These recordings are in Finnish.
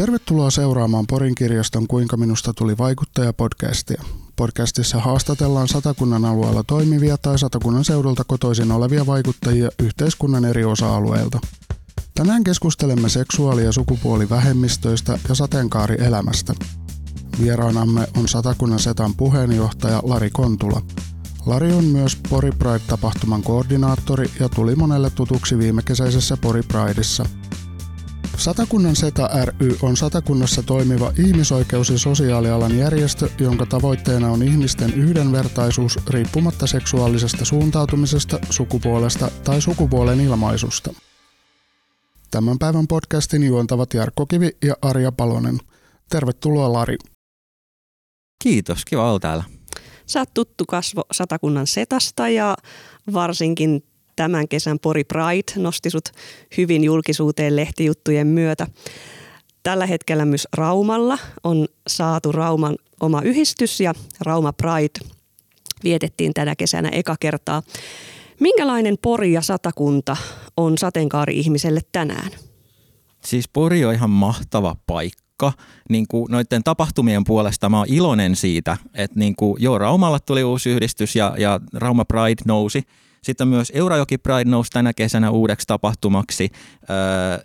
Tervetuloa seuraamaan Porin kirjaston Kuinka minusta tuli vaikuttaja podcastia. Podcastissa haastatellaan satakunnan alueella toimivia tai satakunnan seudulta kotoisin olevia vaikuttajia yhteiskunnan eri osa-alueilta. Tänään keskustelemme seksuaali- ja sukupuolivähemmistöistä ja sateenkaarielämästä. Vieraanamme on Satakunnan Setan puheenjohtaja Lari Kontula. Lari on myös Pori Pride-tapahtuman koordinaattori ja tuli monelle tutuksi viime kesäisessä Pori Prideissa – Satakunnan SETA ry on Satakunnassa toimiva ihmisoikeus- ja sosiaalialan järjestö, jonka tavoitteena on ihmisten yhdenvertaisuus riippumatta seksuaalisesta suuntautumisesta, sukupuolesta tai sukupuolen ilmaisusta. Tämän päivän podcastin juontavat Jarkko Kivi ja Arja Palonen. Tervetuloa Lari. Kiitos, kiva olla täällä. Sä oot tuttu kasvo Satakunnan Setasta ja varsinkin tämän kesän Pori Pride nosti sut hyvin julkisuuteen lehtijuttujen myötä. Tällä hetkellä myös Raumalla on saatu Rauman oma yhdistys ja Rauma Pride vietettiin tänä kesänä eka kertaa. Minkälainen Pori ja Satakunta on sateenkaari-ihmiselle tänään? Siis Pori on ihan mahtava paikka. Niin kuin noiden tapahtumien puolesta mä oon iloinen siitä, että niin kuin, joo, Raumalla tuli uusi yhdistys ja, ja Rauma Pride nousi – sitten myös Eurajoki Pride nousi tänä kesänä uudeksi tapahtumaksi.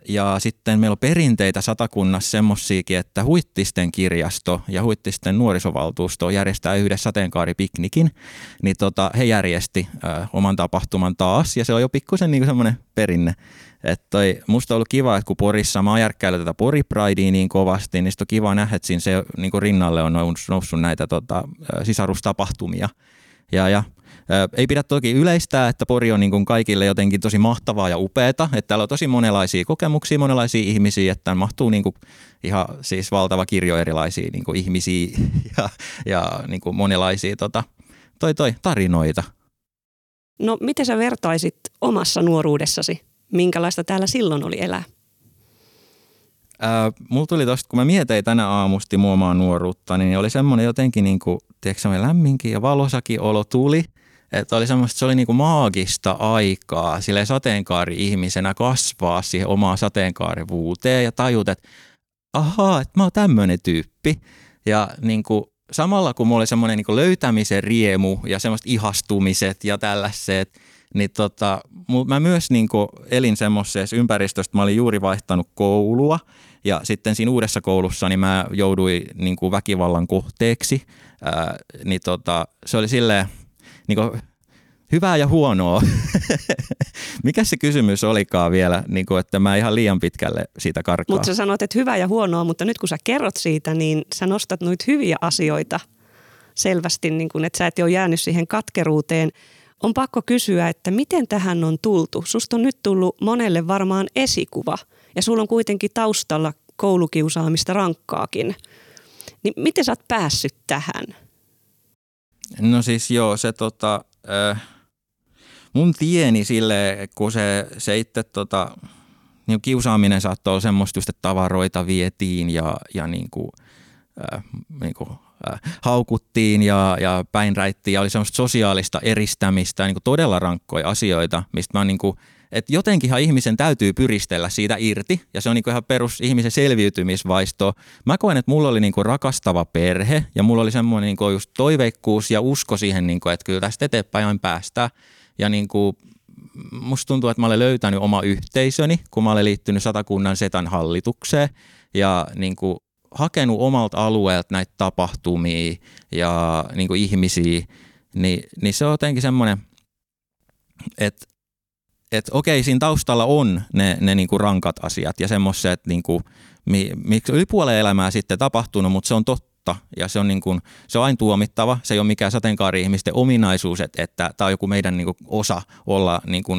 Ja sitten meillä on perinteitä satakunnassa semmoisiakin, että Huittisten kirjasto ja Huittisten nuorisovaltuusto järjestää yhdessä sateenkaaripiknikin. Niin tota, he järjesti oman tapahtuman taas ja se on jo pikkusen niin semmoinen perinne. Että musta on ollut kiva, että kun Porissa mä järkkäilen tätä Pori Pridea niin kovasti, niin on kiva nähdä, että siinä se niin rinnalle on noussut näitä tota, sisarustapahtumia. Ja, ja ei pidä toki yleistää, että Pori on niin kuin kaikille jotenkin tosi mahtavaa ja upeata, että täällä on tosi monenlaisia kokemuksia, monenlaisia ihmisiä, että mahtuu niin kuin ihan siis valtava kirjo erilaisia niin kuin ihmisiä ja, ja niin kuin monenlaisia tota, toi, toi, tarinoita. No miten sä vertaisit omassa nuoruudessasi? Minkälaista täällä silloin oli elää? Äh, mulla tuli tosta, kun mä mietin tänä aamusti muomaan nuoruutta, niin oli semmoinen jotenkin niin kuin, tiedätkö, lämminkin ja valosakin olo tuli – että oli semmoista, se oli niinku maagista aikaa sille sateenkaari-ihmisenä kasvaa siihen omaan sateenkaarivuuteen ja tajut, että ahaa, että mä oon tämmöinen tyyppi. Ja niinku, samalla kun mulla oli semmoinen niinku löytämisen riemu ja semmoista ihastumiset ja tällaiset, niin tota, mä myös niinku elin semmoisessa ympäristössä, mä olin juuri vaihtanut koulua ja sitten siinä uudessa koulussa niin mä jouduin niinku väkivallan kohteeksi. Ää, niin tota, se oli silleen, niin kuin, hyvää ja huonoa. Mikä se kysymys olikaan vielä, niin kuin, että mä ihan liian pitkälle siitä karkaan. Mutta sä sanoit, että hyvää ja huonoa, mutta nyt kun sä kerrot siitä, niin sä nostat noita hyviä asioita selvästi, niin kuin, että sä et ole jäänyt siihen katkeruuteen. On pakko kysyä, että miten tähän on tultu? Susta on nyt tullut monelle varmaan esikuva ja sulla on kuitenkin taustalla koulukiusaamista rankkaakin. Niin miten sä oot päässyt tähän? No siis joo, se tota, äh, mun tieni sille, kun se, se itse tota, niin kiusaaminen saattoi olla semmoista että tavaroita vietiin ja, ja niin kuin, äh, niin kuin, äh, haukuttiin ja, ja päinräittiin ja oli semmoista sosiaalista eristämistä niin kuin todella rankkoja asioita, mistä mä niin kuin, että jotenkinhan ihmisen täytyy pyristellä siitä irti ja se on niinku ihan perus ihmisen selviytymisvaisto. Mä koen, että mulla oli niinku rakastava perhe ja mulla oli semmoinen niinku just toiveikkuus ja usko siihen, niinku, että kyllä tästä eteenpäin päästään. Ja niinku, musta tuntuu, että mä olen löytänyt oma yhteisöni, kun mä olen liittynyt Satakunnan Setan hallitukseen ja niinku, hakenut omalta alueelta näitä tapahtumia ja niinku, ihmisiä, niin, niin se on jotenkin semmoinen, että että okei, siinä taustalla on ne, ne niinku rankat asiat ja semmoiset, niinku, mi, miksi yli puolen elämää sitten tapahtunut, mutta se on totta ja se on, niinku, se on aina tuomittava. Se ei ole mikään sateenkaari-ihmisten ominaisuus, että, että tämä on joku meidän niinku, osa olla niinku,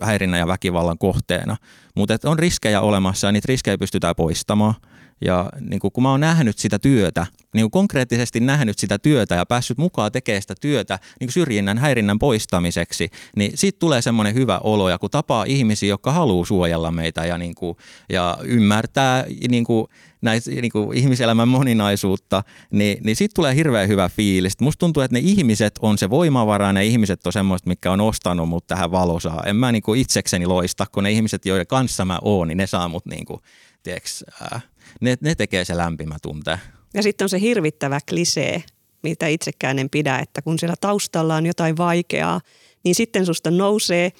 häirinnän ja väkivallan kohteena. Mutta on riskejä olemassa ja niitä riskejä pystytään poistamaan – ja niin kuin, kun mä oon nähnyt sitä työtä, niin kuin konkreettisesti nähnyt sitä työtä ja päässyt mukaan tekemään sitä työtä niin kuin syrjinnän, häirinnän poistamiseksi, niin siitä tulee semmoinen hyvä olo. Ja kun tapaa ihmisiä, jotka haluaa suojella meitä ja, niin kuin, ja ymmärtää niin kuin, näitä niin kuin ihmiselämän moninaisuutta, niin, niin siitä tulee hirveän hyvä fiilis. Musta tuntuu, että ne ihmiset on se voimavara, ne ihmiset on semmoista, mikä on ostanut mut tähän valosaa. En mä niin kuin itsekseni loista, kun ne ihmiset, joiden kanssa mä oon, niin ne saa mut niin kuin tiiäks, ää, ne, ne tekee se lämpimä tunte. Ja sitten on se hirvittävä klisee, mitä itsekään en pidä, että kun siellä taustalla on jotain vaikeaa, niin sitten susta nousee,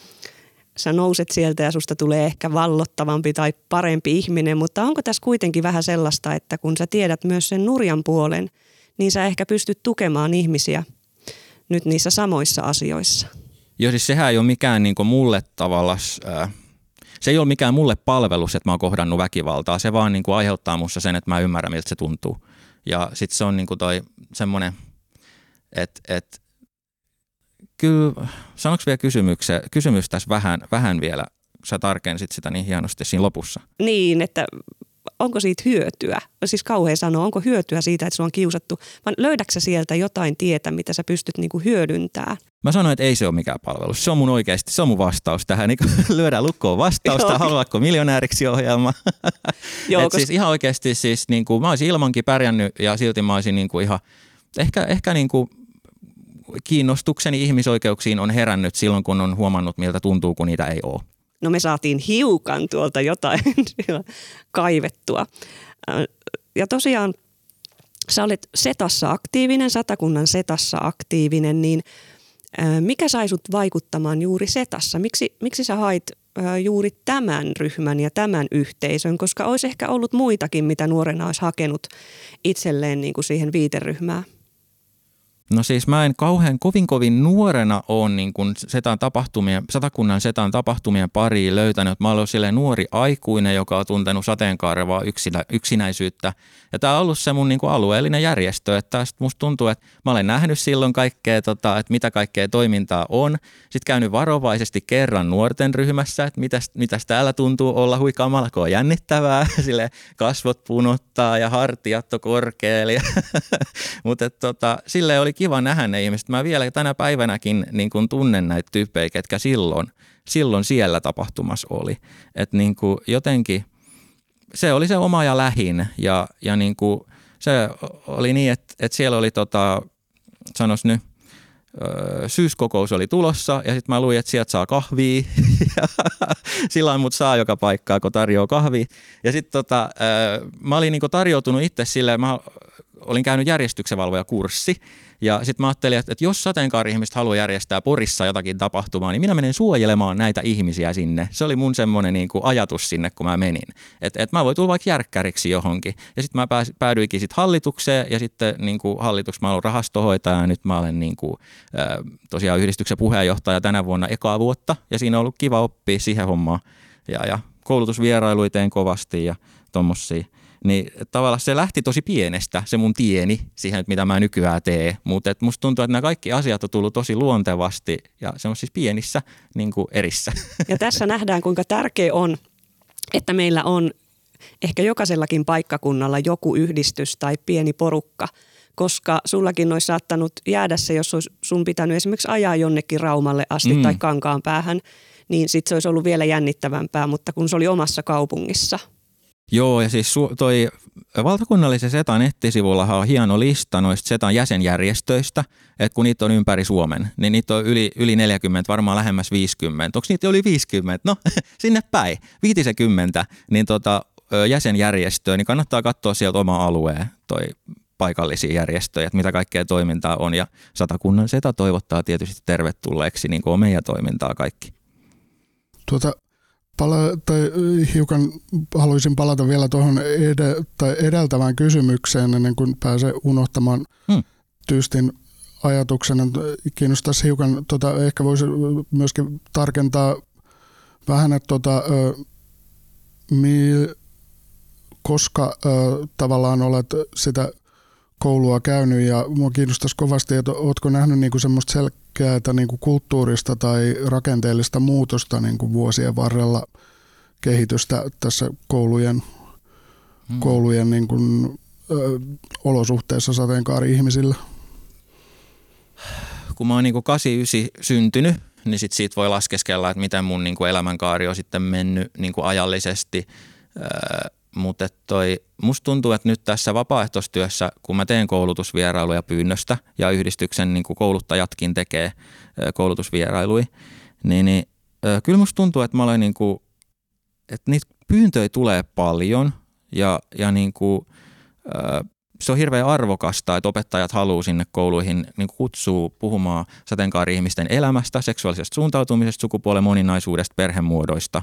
sä nouset sieltä ja susta tulee ehkä vallottavampi tai parempi ihminen, mutta onko tässä kuitenkin vähän sellaista, että kun sä tiedät myös sen nurjan puolen, niin sä ehkä pystyt tukemaan ihmisiä nyt niissä samoissa asioissa. Joo, siis sehän ei ole mikään niin mulle tavallaan, se ei ole mikään mulle palvelus, että mä oon kohdannut väkivaltaa. Se vaan niin kuin aiheuttaa musta sen, että mä ymmärrän, miltä se tuntuu. Ja sitten se on niin kuin toi semmoinen, että, että kyllä, sanoks vielä kysymyksen, kysymys tässä vähän, vähän vielä, sä tarkensit sitä niin hienosti siinä lopussa. Niin, että onko siitä hyötyä? Siis kauhean sanoa, onko hyötyä siitä, että sua on kiusattu, vaan löydäksä sieltä jotain tietä, mitä sä pystyt niinku hyödyntämään? Mä sanoin, että ei se ole mikään palvelus. Se on mun oikeasti, se on mun vastaus tähän. Niin lyödään lukkoon vastausta, haluatko miljonääriksi ohjelma? Joo, koska... siis ihan oikeasti siis niin kuin, mä olisin ilmankin pärjännyt ja silti mä olisin niin kuin ihan, ehkä, ehkä niin kuin kiinnostukseni ihmisoikeuksiin on herännyt silloin, kun on huomannut, miltä tuntuu, kun niitä ei ole. No me saatiin hiukan tuolta jotain kaivettua. Ja tosiaan sä olet Setassa aktiivinen, Satakunnan Setassa aktiivinen, niin mikä sai sut vaikuttamaan juuri Setassa? Miksi, miksi sä hait juuri tämän ryhmän ja tämän yhteisön, koska olisi ehkä ollut muitakin, mitä nuorena olisi hakenut itselleen niin kuin siihen viiteryhmään? No siis mä en kauhean kovin kovin nuorena ole niin kuin setan tapahtumien, satakunnan setan tapahtumien pariin löytänyt. Mä olen silleen nuori aikuinen, joka on tuntenut sateenkaarevaa yksinä, yksinäisyyttä. Ja tämä on ollut se mun niin kuin alueellinen järjestö, että musta tuntuu, että mä olen nähnyt silloin kaikkea, tota, että mitä kaikkea toimintaa on. Sitten käynyt varovaisesti kerran nuorten ryhmässä, että mitäs, mitäs täällä tuntuu olla hui kamalako jännittävää. Sille kasvot punottaa ja hartiat on korkealla. Mutta tota, sille oli kiva nähdä ne ihmiset. Mä vielä tänä päivänäkin niin kun tunnen näitä tyyppejä, ketkä silloin, silloin siellä tapahtumassa oli. Että niin jotenkin se oli se oma ja lähin ja, ja niin kuin se oli niin, että, että siellä oli tota, sanos nyt, syyskokous oli tulossa ja sitten mä luin, että sieltä saa kahvia. Silloin mut saa joka paikkaa, kun tarjoaa kahvia. Ja sitten tota, mä olin niinku tarjoutunut itse silleen, mä olin käynyt järjestyksenvalvojakurssi ja sitten mä ajattelin, että, että jos sateenkaari-ihmiset haluaa järjestää Porissa jotakin tapahtumaa, niin minä menen suojelemaan näitä ihmisiä sinne. Se oli mun semmoinen niin kuin ajatus sinne, kun mä menin. Että et mä voin tulla vaikka järkkäriksi johonkin. Ja sitten mä pääs, päädyikin sitten hallitukseen ja sitten niin kuin hallitus, mä olen rahastohoitaja ja nyt mä olen niin kuin, tosiaan yhdistyksen puheenjohtaja tänä vuonna ekaa vuotta. Ja siinä on ollut kiva oppia siihen hommaan. Ja, ja koulutusvierailuiteen kovasti ja tommosia. Niin tavallaan se lähti tosi pienestä, se mun tieni siihen, mitä mä nykyään teen. Mutta musta tuntuu, että nämä kaikki asiat on tullut tosi luontevasti ja se on siis pienissä niin kuin erissä. Ja tässä nähdään, kuinka tärkeä on, että meillä on ehkä jokaisellakin paikkakunnalla joku yhdistys tai pieni porukka, koska sullakin olisi saattanut jäädä se, jos olisi sun pitänyt esimerkiksi ajaa jonnekin Raumalle asti mm. tai Kankaan päähän, niin sitten se olisi ollut vielä jännittävämpää, mutta kun se oli omassa kaupungissa – Joo, ja siis toi valtakunnallisen SETAn nettisivulla on hieno lista noista SETAn jäsenjärjestöistä, että kun niitä on ympäri Suomen, niin niitä on yli, yli 40, varmaan lähemmäs 50. Onko niitä yli 50? No, sinne päin, 50, niin tota, jäsenjärjestöä, niin kannattaa katsoa sieltä oma alueen toi paikallisia järjestöjä, että mitä kaikkea toimintaa on. Ja Satakunnan SETA toivottaa tietysti tervetulleeksi niin kuin meidän toimintaa kaikki. Tuota, pala, tai hiukan haluaisin palata vielä tuohon ed- tai edeltävään kysymykseen ennen kuin pääsee unohtamaan hmm. tyystin ajatuksena. Kiinnostaisi hiukan, tota, ehkä voisi myöskin tarkentaa vähän, että tota, mi, koska ö, tavallaan olet sitä koulua käynyt ja mua kiinnostaisi kovasti, että oletko nähnyt niinku semmoista selkeää niinku kulttuurista tai rakenteellista muutosta niinku vuosien varrella kehitystä tässä koulujen, hmm. koulujen niinku, ö, olosuhteissa sateenkaari-ihmisillä? Kun mä oon niinku 89 syntynyt, niin sit siitä voi laskeskella, että miten mun niinku elämänkaari on sitten mennyt niinku ajallisesti. Mutta toi, musta tuntuu, että nyt tässä vapaaehtoistyössä, kun mä teen koulutusvierailuja pyynnöstä ja yhdistyksen niin kuin kouluttajatkin tekee koulutusvierailuja, niin, niin kyllä musta tuntuu, että mä olen niin kuin, että niitä pyyntöjä tulee paljon ja, ja niin kuin, se on hirveän arvokasta, että opettajat haluaa sinne kouluihin niin kutsua puhumaan sateenkaari-ihmisten elämästä, seksuaalisesta suuntautumisesta, sukupuolen moninaisuudesta, perhemuodoista.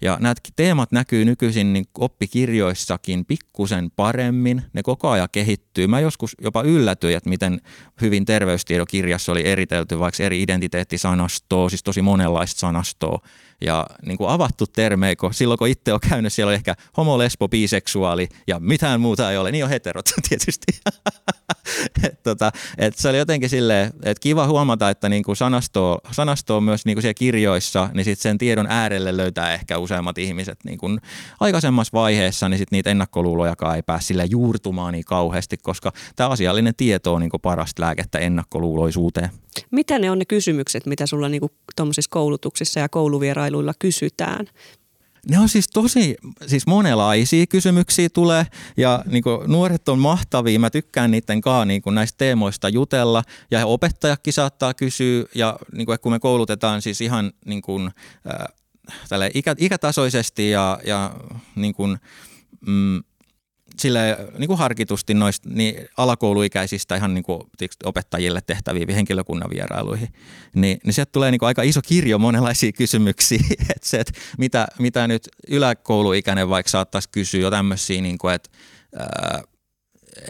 Ja nämä teemat näkyy nykyisin niin oppikirjoissakin pikkusen paremmin. Ne koko ajan kehittyy. Mä joskus jopa yllätyin, että miten hyvin terveystiedokirjassa oli eritelty vaikka eri identiteettisanastoa, siis tosi monenlaista sanastoa ja niin kuin avattu termejä, kun silloin kun itse on käynyt, siellä on ehkä homo, lesbo, biseksuaali ja mitään muuta ei ole, niin on heterot tietysti. Et, tota, et se oli jotenkin silleen, että kiva huomata, että niin kuin sanasto, sanasto on myös niin kuin siellä kirjoissa, niin sit sen tiedon äärelle löytää ehkä useammat ihmiset niin kuin aikaisemmassa vaiheessa, niin sit niitä ennakkoluulojakaan ei pääse sille juurtumaan niin kauheasti, koska tämä asiallinen tieto on niin kuin parasta lääkettä ennakkoluuloisuuteen. Mitä ne on ne kysymykset, mitä sulla niin tuommoisissa koulutuksissa ja kouluvierailuilla kysytään? Ne on siis tosi, siis monenlaisia kysymyksiä tulee ja niin nuoret on mahtavia. Mä tykkään niiden kanssa niin näistä teemoista jutella ja opettajakin saattaa kysyä ja niin kuin, kun me koulutetaan siis ihan niin kuin, äh, ikä, ikätasoisesti ja, ja niin kuin, mm, sille niin kuin harkitusti noista niin alakouluikäisistä ihan niin kuin opettajille tehtäviin henkilökunnan vierailuihin, niin, niin sieltä tulee niin kuin aika iso kirjo monenlaisia kysymyksiä, että se, että mitä, mitä nyt yläkouluikäinen vaikka saattaisi kysyä jo tämmöisiä, niin kuin, että ää,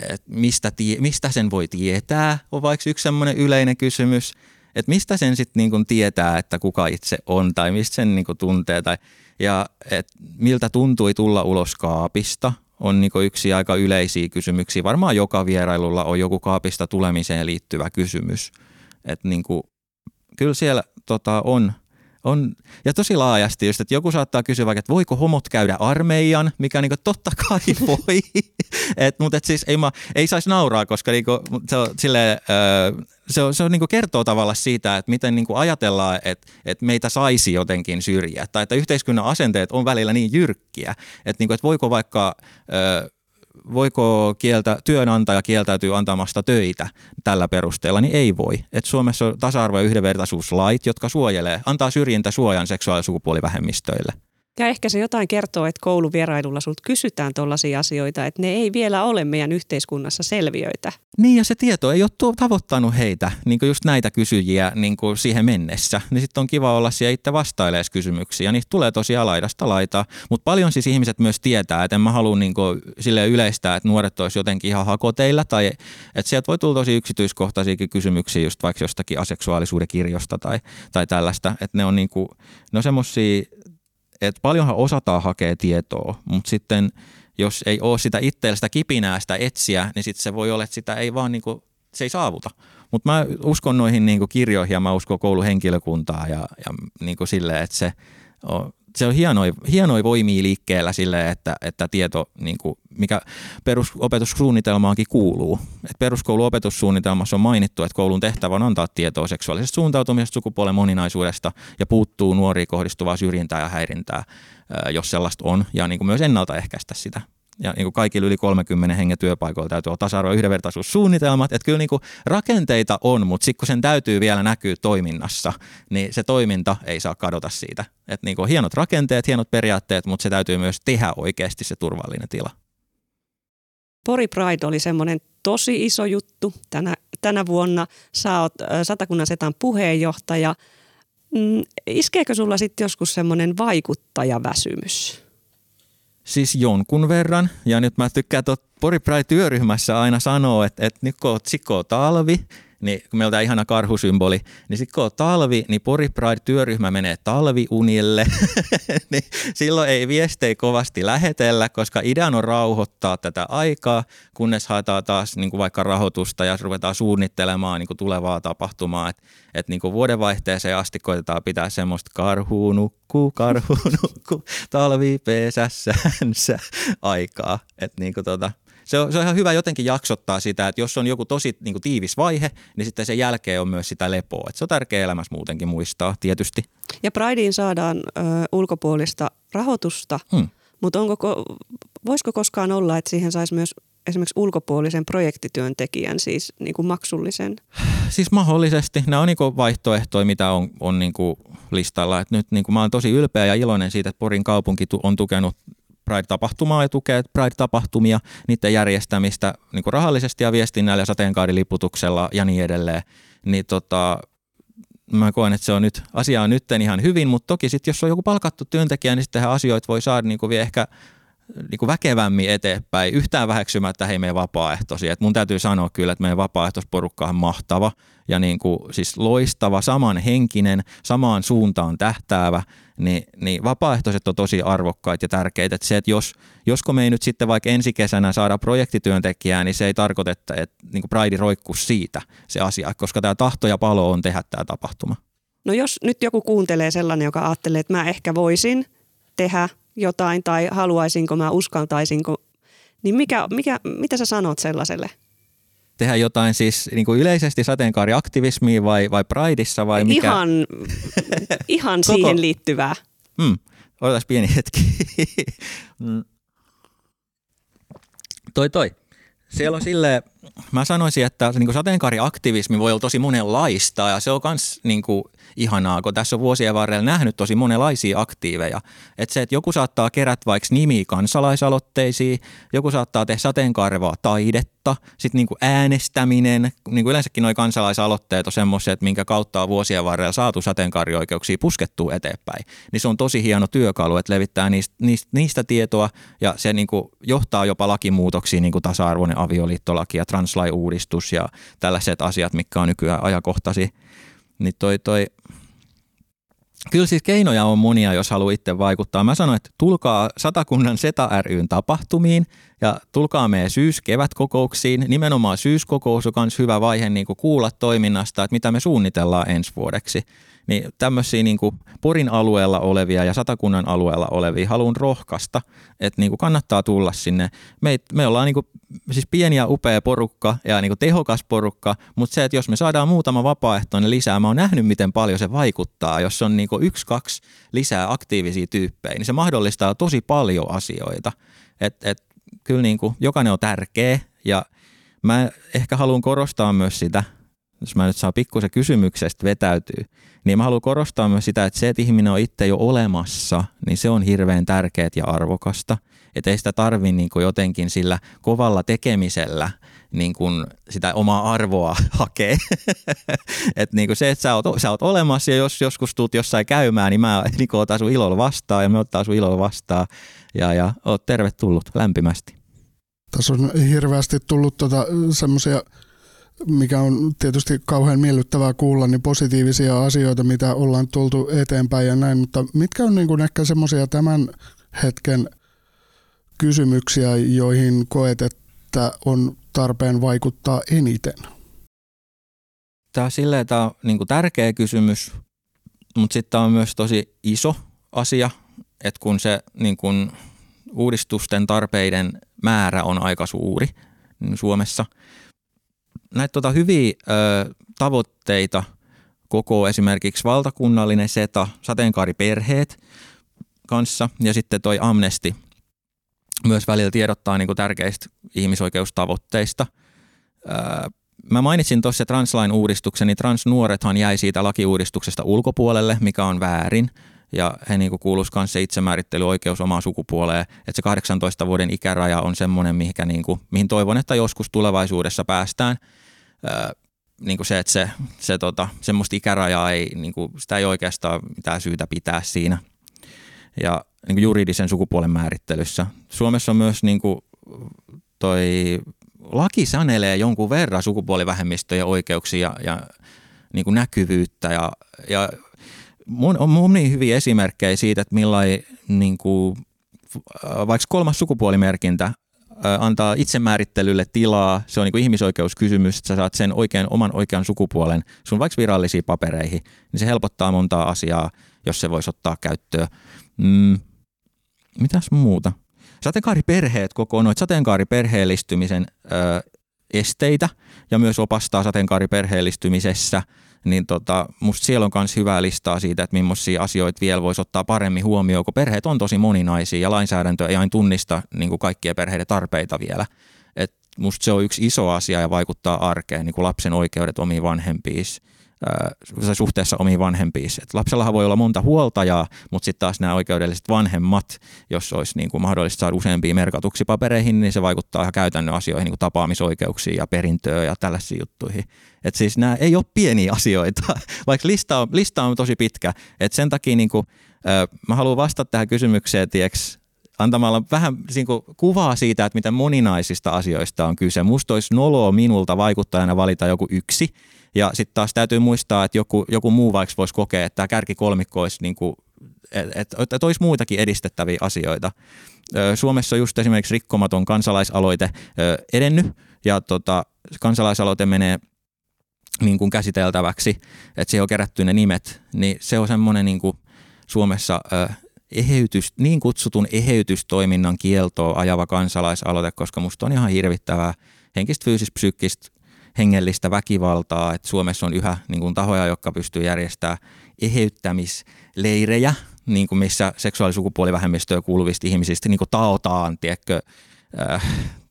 että mistä, tie, mistä sen voi tietää, on vaikka yksi semmoinen yleinen kysymys, että mistä sen sitten niin tietää, että kuka itse on tai mistä sen niin tuntee tai ja että miltä tuntui tulla ulos kaapista, on niin yksi aika yleisiä kysymyksiä. Varmaan joka vierailulla on joku kaapista tulemiseen liittyvä kysymys. Et niin kuin, kyllä siellä tota, on, on, ja tosi laajasti just, että joku saattaa kysyä vaikka, että voiko homot käydä armeijan, mikä niin kuin, totta kai voi, et, mutta et siis ei, mä, ei saisi nauraa, koska niin kuin, se on silleen, se, on, se on, niin kuin kertoo tavallaan siitä, että miten niin kuin ajatellaan, että, että meitä saisi jotenkin syrjiä, tai että yhteiskunnan asenteet on välillä niin jyrkkiä, että, niin kuin, että voiko vaikka voiko kieltä, työnantaja kieltäytyy antamasta töitä tällä perusteella, niin ei voi. Et Suomessa on tasa-arvo- ja yhdenvertaisuuslait, jotka suojelee, antaa syrjintäsuojan seksuaali- ja sukupuolivähemmistöille. Ja ehkä se jotain kertoo, että kouluvierailulla sulta kysytään tällaisia asioita, että ne ei vielä ole meidän yhteiskunnassa selviöitä. Niin ja se tieto ei ole tavoittanut heitä, niin just näitä kysyjiä niin siihen mennessä. Niin sitten on kiva olla siellä itse vastailemaan kysymyksiä. Ja niistä tulee tosi laidasta laitaa. Mutta paljon siis ihmiset myös tietää, että en mä halua niin sille yleistää, että nuoret olisi jotenkin ihan hakoteilla. Tai että sieltä voi tulla tosi yksityiskohtaisiakin kysymyksiä just vaikka jostakin aseksuaalisuuden kirjosta tai, tai tällaista. Että ne on, niin kuin, ne on semmoisia että paljonhan osataan hakea tietoa, mutta sitten jos ei ole sitä itsellä sitä kipinää sitä etsiä, niin sitten se voi olla, että sitä ei vaan niin se ei saavuta. Mutta mä uskon noihin niin kirjoihin ja mä uskon kouluhenkilökuntaa ja, ja niin silleen, että se on, se on hienoja, hienoja voimia liikkeellä sille, että, että tieto, niin kuin, mikä perusopetussuunnitelmaankin kuuluu. Et peruskouluopetussuunnitelmassa on mainittu, että koulun tehtävä on antaa tietoa seksuaalisesta suuntautumisesta, sukupuolen moninaisuudesta ja puuttuu nuoriin kohdistuvaa syrjintää ja häirintää, jos sellaista on, ja niin kuin myös ennaltaehkäistä sitä ja niin kuin kaikilla yli 30 hengen työpaikoilla täytyy olla tasa-arvo- ja yhdenvertaisuussuunnitelmat. Että kyllä niin kuin rakenteita on, mutta sitten kun sen täytyy vielä näkyä toiminnassa, niin se toiminta ei saa kadota siitä. Että niin kuin hienot rakenteet, hienot periaatteet, mutta se täytyy myös tehdä oikeasti se turvallinen tila. Pori Pride oli semmoinen tosi iso juttu tänä, tänä vuonna. Sä oot Satakunnan Setan puheenjohtaja. Mm, iskeekö sulla sitten joskus semmoinen vaikuttajaväsymys? Siis jonkun verran. Ja nyt mä tykkään tuot Pori Pride-työryhmässä aina sanoa, että, että nyt kun on talvi, niin kun meillä on ihana karhusymboli, niin sitten kun on talvi, niin Pori Pride-työryhmä menee talviunille, niin silloin ei viestejä kovasti lähetellä, koska idean on rauhoittaa tätä aikaa, kunnes haetaan taas niin kuin vaikka rahoitusta ja ruvetaan suunnittelemaan niin kuin tulevaa tapahtumaa. Että et niin kuin vuodenvaihteeseen asti koitetaan pitää semmoista karhu nukkuu, karhu nukkuu, talvi pesässänsä aikaa. Että niin kuin tota, se on, se on ihan hyvä jotenkin jaksottaa sitä, että jos on joku tosi niin kuin tiivis vaihe, niin sitten sen jälkeen on myös sitä lepoa. Että se on tärkeä elämässä muutenkin muistaa tietysti. Ja Prideen saadaan ö, ulkopuolista rahoitusta, hmm. mutta onko, voisiko koskaan olla, että siihen saisi myös esimerkiksi ulkopuolisen projektityöntekijän, siis niin kuin maksullisen? Siis mahdollisesti. Nämä on niin kuin vaihtoehtoja, mitä on, on niin kuin listalla. Et nyt niin kuin mä olen tosi ylpeä ja iloinen siitä, että Porin kaupunki on tukenut Pride-tapahtumaa ja tukee Pride-tapahtumia, niiden järjestämistä niin kuin rahallisesti ja viestinnällä ja sateenkaariliputuksella ja niin edelleen. Niin tota, mä koen, että se on nyt, asia on nyt ihan hyvin, mutta toki sitten jos on joku palkattu työntekijä, niin sitten asioita voi saada niin kuin vielä ehkä niin kuin väkevämmin eteenpäin, yhtään väheksymättä hei meidän vapaaehtoisia. Et mun täytyy sanoa kyllä, että meidän vapaaehtoisporukka on mahtava ja niin kuin, siis loistava, samanhenkinen, samaan suuntaan tähtäävä, niin, niin vapaaehtoiset on tosi arvokkaita ja tärkeitä. Et se, että jos, josko me ei nyt sitten vaikka ensi kesänä saada projektityöntekijää, niin se ei tarkoita, että, että niin kuin Pride roikkuu siitä se asia, koska tämä tahto ja palo on tehdä tämä tapahtuma. No jos nyt joku kuuntelee sellainen, joka ajattelee, että mä ehkä voisin tehdä jotain tai haluaisinko mä, uskaltaisinko, niin mikä, mikä, mitä sä sanot sellaiselle? Tehdä jotain siis niin kuin yleisesti sateenkaariaktivismia vai, vai Prideissa vai mikä? Ihan, ihan siihen liittyvää. Hmm. Odotas pieni hetki. Hmm. toi toi. Siellä on sille, mä sanoisin, että niin sateenkaariaktivismi voi olla tosi monenlaista ja se on myös niin ihanaa, kun tässä on vuosien varrella nähnyt tosi monenlaisia aktiiveja. Että se, että joku saattaa kerätä vaikka nimi kansalaisaloitteisiin, joku saattaa tehdä sateenkaarevaa taidetta, sitten niin äänestäminen, niin kuin yleensäkin nuo kansalaisaloitteet on semmoisia, että minkä kautta on vuosien varrella saatu sateenkaarioikeuksia puskettua eteenpäin. Niin se on tosi hieno työkalu, että levittää niistä, niistä, niistä tietoa ja se niin johtaa jopa lakimuutoksiin, niin kuin tasa-arvoinen avioliittolaki ja translai-uudistus ja tällaiset asiat, mitkä on nykyään ajankohtaisia. Niin toi, toi, Kyllä siis keinoja on monia, jos haluaa itse vaikuttaa. Mä sanoin, että tulkaa Satakunnan Seta ryn tapahtumiin ja tulkaa meidän syys-kevät-kokouksiin. Nimenomaan syyskokous on myös hyvä vaihe niin kuulla toiminnasta, että mitä me suunnitellaan ensi vuodeksi niin tämmöisiä niin kuin Porin alueella olevia ja Satakunnan alueella olevia haluan rohkaista, että niin kuin kannattaa tulla sinne. Me, me ollaan niin kuin, siis pieni ja upea porukka ja niin kuin tehokas porukka, mutta se, että jos me saadaan muutama vapaaehtoinen lisää, mä oon nähnyt, miten paljon se vaikuttaa. Jos on niin kuin yksi, kaksi lisää aktiivisia tyyppejä, niin se mahdollistaa tosi paljon asioita. Et, et, kyllä niin kuin, jokainen on tärkeä ja mä ehkä haluan korostaa myös sitä, jos mä nyt saan pikkusen kysymyksestä vetäytyy, niin mä haluan korostaa myös sitä, että se, että ihminen on itse jo olemassa, niin se on hirveän tärkeää ja arvokasta. Että ei sitä tarvi niin kuin jotenkin sillä kovalla tekemisellä niin kuin sitä omaa arvoa hakea. että niin kuin se, että sä oot, sä oot olemassa ja jos joskus tuut jossain käymään, niin mä niin otan sun ilolla vastaan ja me ottaa sun ilolla vastaan. Ja, ja oot tervetullut lämpimästi. Tässä on hirveästi tullut tota, semmoisia mikä on tietysti kauhean miellyttävää kuulla, niin positiivisia asioita, mitä ollaan tultu eteenpäin ja näin, mutta mitkä on niin kuin ehkä semmoisia tämän hetken kysymyksiä, joihin koet, että on tarpeen vaikuttaa eniten? Tämä on silleen, tämä on niin kuin tärkeä kysymys, mutta sitten tämä on myös tosi iso asia, että kun se niin kuin uudistusten tarpeiden määrä on aika suuri niin Suomessa – näitä tota hyviä ö, tavoitteita koko esimerkiksi valtakunnallinen SETA, sateenkaariperheet kanssa ja sitten toi Amnesti myös välillä tiedottaa niin kuin tärkeistä ihmisoikeustavoitteista. Ö, mä mainitsin tuossa translain uudistuksen, niin transnuorethan jäi siitä lakiuudistuksesta ulkopuolelle, mikä on väärin ja he niin kuuluisivat myös se itsemäärittelyoikeus omaan sukupuoleen, että se 18 vuoden ikäraja on semmoinen, mihinkä niin kuin, mihin toivon, että joskus tulevaisuudessa päästään – niin kuin se, että se, se tota, semmoista ikärajaa ei, niin kuin, sitä ei oikeastaan mitään syytä pitää siinä. Ja niin kuin juridisen sukupuolen määrittelyssä. Suomessa on myös niin kuin, toi laki sanelee jonkun verran sukupuolivähemmistöjen oikeuksia ja, ja niin kuin näkyvyyttä ja, ja on monia hyviä esimerkkejä siitä, että millainen niin kuin, vaikka kolmas sukupuolimerkintä antaa itsemäärittelylle tilaa, se on niin kuin ihmisoikeuskysymys, että sä saat sen oikean, oman oikean sukupuolen sun vaikka virallisiin papereihin, niin se helpottaa montaa asiaa, jos se voisi ottaa käyttöön. Mm, mitäs muuta? Sateenkaariperheet koko noita sateenkaariperheellistymisen ö, esteitä ja myös opastaa sateenkaariperheellistymisessä – niin tota, musta siellä on myös hyvää listaa siitä, että millaisia asioita vielä voisi ottaa paremmin huomioon, kun perheet on tosi moninaisia ja lainsäädäntö ei aina tunnista niin kuin kaikkien perheiden tarpeita vielä. Et musta se on yksi iso asia ja vaikuttaa arkeen, niin kuin lapsen oikeudet omiin vanhempiin, suhteessa omiin vanhempiin. Et lapsellahan voi olla monta huoltajaa, mutta sitten taas nämä oikeudelliset vanhemmat, jos olisi niin kuin mahdollista saada useampia merkatuksi papereihin, niin se vaikuttaa ihan käytännön asioihin, niin kuin tapaamisoikeuksiin ja perintöön ja tällaisiin juttuihin. Et siis nämä ei ole pieniä asioita, vaikka lista on, lista on tosi pitkä. Et sen takia niin kuin, mä haluan vastata tähän kysymykseen, tieks, antamalla vähän niin kuin, kuvaa siitä, että miten moninaisista asioista on kyse. Musta olisi noloa minulta vaikuttajana valita joku yksi, ja sitten taas täytyy muistaa, että joku, joku muu vaikka voisi kokea, että tämä kärkikolmikko olisi niin kuin, että et, et olisi muitakin edistettäviä asioita. Suomessa on just esimerkiksi rikkomaton kansalaisaloite edennyt ja tota, kansalaisaloite menee niin kuin käsiteltäväksi, että se on kerätty ne nimet, niin se on semmoinen niin kuin Suomessa eheytys, niin kutsutun eheytystoiminnan kieltoa ajava kansalaisaloite, koska musta on ihan hirvittävää henkistä, fyysistä, psyykkistä hengellistä väkivaltaa, että Suomessa on yhä niin kuin, tahoja, jotka pystyy järjestämään eheyttämisleirejä, niin kuin missä seksuaalisukupuolivähemmistöön kuuluvista ihmisistä niin kuin taotaan, tiedätkö, äh,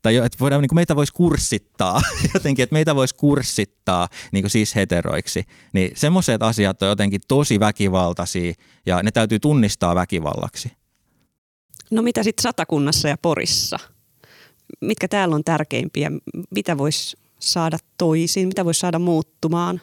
tai että voidaan, niin kuin meitä voisi kurssittaa jotenkin, että meitä voisi kurssittaa niin kuin siis heteroiksi, niin semmoiset asiat on jotenkin tosi väkivaltaisia ja ne täytyy tunnistaa väkivallaksi. No mitä sitten Satakunnassa ja Porissa? Mitkä täällä on tärkeimpiä? Mitä voisi saada toisin? Mitä voisi saada muuttumaan?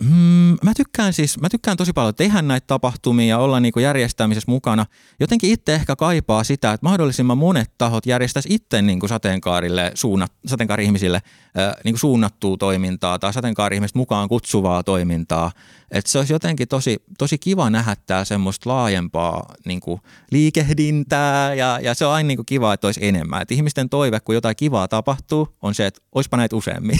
Mm, mä tykkään siis, mä tykkään tosi paljon tehdä näitä tapahtumia ja olla niinku järjestämisessä mukana. Jotenkin itse ehkä kaipaa sitä, että mahdollisimman monet tahot järjestäisi itse niinku sateenkaarille, suunnat, sateenkaari-ihmisille äh, niinku suunnattua toimintaa tai sateenkaari-ihmiset mukaan kutsuvaa toimintaa. Et se olisi jotenkin tosi, tosi kiva nähdä tää semmoista laajempaa niinku liikehdintää ja, ja se on aina niinku kiva, että olisi enemmän. Et ihmisten toive, kun jotain kivaa tapahtuu, on se, että olisipa näitä useammin.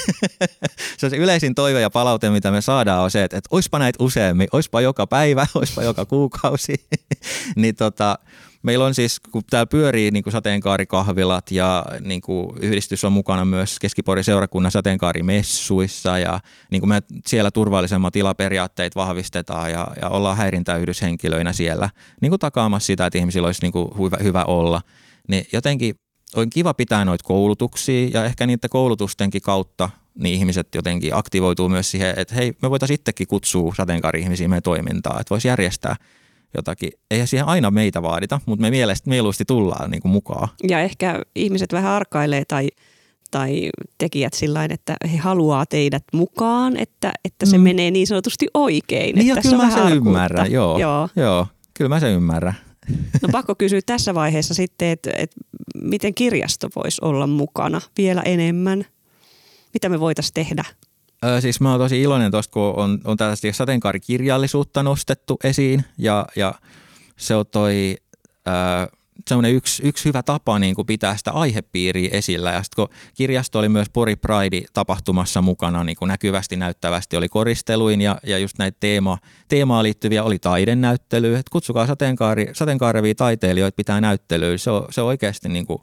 se on se yleisin toive ja palaute, mitä me saadaan on se, että oispa näitä useammin, oispa joka päivä, oispa joka kuukausi. niin tota, meillä on siis, kun täällä pyörii niin kuin sateenkaarikahvilat ja niin kuin yhdistys on mukana myös Keskiporin seurakunnan sateenkaarimessuissa ja niin kuin me siellä turvallisemmat tilaperiaatteet vahvistetaan ja, ja ollaan häirintäyhdyshenkilöinä siellä niin kuin takaamassa sitä, että ihmisillä olisi niin kuin hyvä, hyvä olla. Niin jotenkin on kiva pitää noita koulutuksia ja ehkä niiden koulutustenkin kautta niin ihmiset jotenkin aktivoituu myös siihen, että hei, me voitaisiin itsekin kutsua sateenkaari-ihmisiä meidän toimintaa, että voisi järjestää jotakin. Eihän siihen aina meitä vaadita, mutta me mielestä mieluusti tullaan niin kuin mukaan. Ja ehkä ihmiset vähän arkailee tai, tai tekijät sillä että he haluaa teidät mukaan, että, että se mm. menee niin sanotusti oikein. Niin että ja kyllä mä sen ymmärrän, joo, joo. joo. Kyllä mä sen ymmärrän. No pakko kysyä tässä vaiheessa sitten, että, että miten kirjasto voisi olla mukana vielä enemmän – mitä me voitaisiin tehdä? Öö, siis mä oon tosi iloinen tuosta, kun on, on tällaista sateenkaarikirjallisuutta nostettu esiin ja, ja se on toi öö, yksi, yksi hyvä tapa niin kuin pitää sitä aihepiiriä esillä. Ja sitten kun kirjasto oli myös Pori Pride-tapahtumassa mukana niin kuin näkyvästi, näyttävästi oli koristeluin ja, ja just näitä teema, teemaan liittyviä oli taidenäyttely. Et kutsukaa sateenkaari, sateenkaarevia taiteilijoita pitää näyttelyä. Se on, se on oikeasti niin kuin,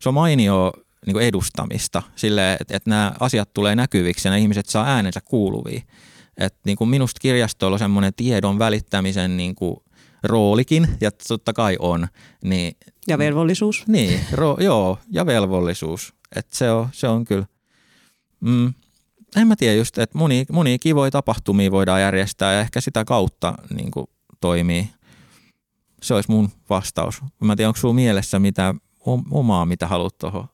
se on mainio niin kuin edustamista sille, että, että nämä asiat tulee näkyviksi ja nämä ihmiset saa äänensä kuuluviin. Että niin kuin minusta kirjastoilla on semmoinen tiedon välittämisen niin kuin roolikin, ja totta kai on. Niin, ja velvollisuus. Niin, ro, joo, ja velvollisuus. Että se on, se on kyllä, mm, en mä tiedä just, että moni, moni kivoja tapahtumia voidaan järjestää ja ehkä sitä kautta niin kuin, toimii. Se olisi mun vastaus. Mä en tiedä, onko sulla mielessä mitä omaa, mitä haluat tuohon.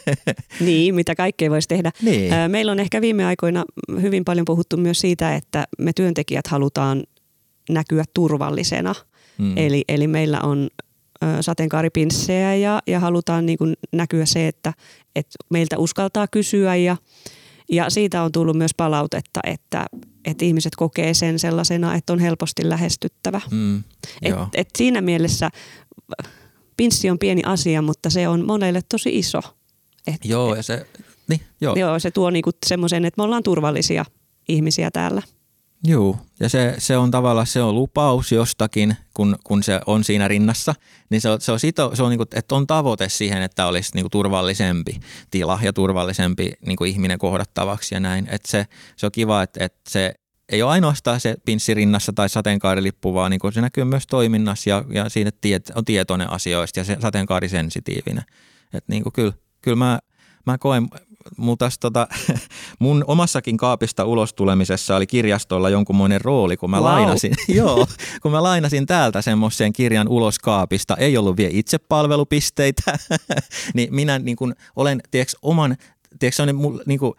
niin, mitä kaikkea voisi tehdä. Niin. Meillä on ehkä viime aikoina hyvin paljon puhuttu myös siitä, että me työntekijät halutaan näkyä turvallisena. Hmm. Eli, eli meillä on sateenkaaripinssejä ja, ja halutaan niin kuin näkyä se, että, että meiltä uskaltaa kysyä ja, ja siitä on tullut myös palautetta, että, että ihmiset kokee sen sellaisena, että on helposti lähestyttävä. Hmm, et, et siinä mielessä pinssi on pieni asia, mutta se on monelle tosi iso. Et, joo, ja se, niin, joo. joo, se tuo niinku semmoisen, että me ollaan turvallisia ihmisiä täällä. Joo, ja se, se on tavallaan se on lupaus jostakin, kun, kun se on siinä rinnassa, niin se on, se on, sito, se on niinku, että on tavoite siihen, että olisi niinku turvallisempi tila ja turvallisempi niinku ihminen kohdattavaksi ja näin. Et se, se on kiva, että, että se ei ole ainoastaan se pinssi rinnassa tai sateenkaarilippu, vaan niin se näkyy myös toiminnassa ja, ja siinä tiet, on tietoinen asioista ja se sateenkaarisensitiivinen. Et niin kuin kyllä, kyllä mä, mä koen mutta tota, mun omassakin kaapista ulos tulemisessa oli kirjastolla jonkunmoinen rooli, kun mä Wow. lainasin, joo, kun mä lainasin täältä semmoisen kirjan ulos kaapista, ei ollut vielä itsepalvelupisteitä, niin minä niin kuin olen, tiedätkö, oman, mul, niin kuin,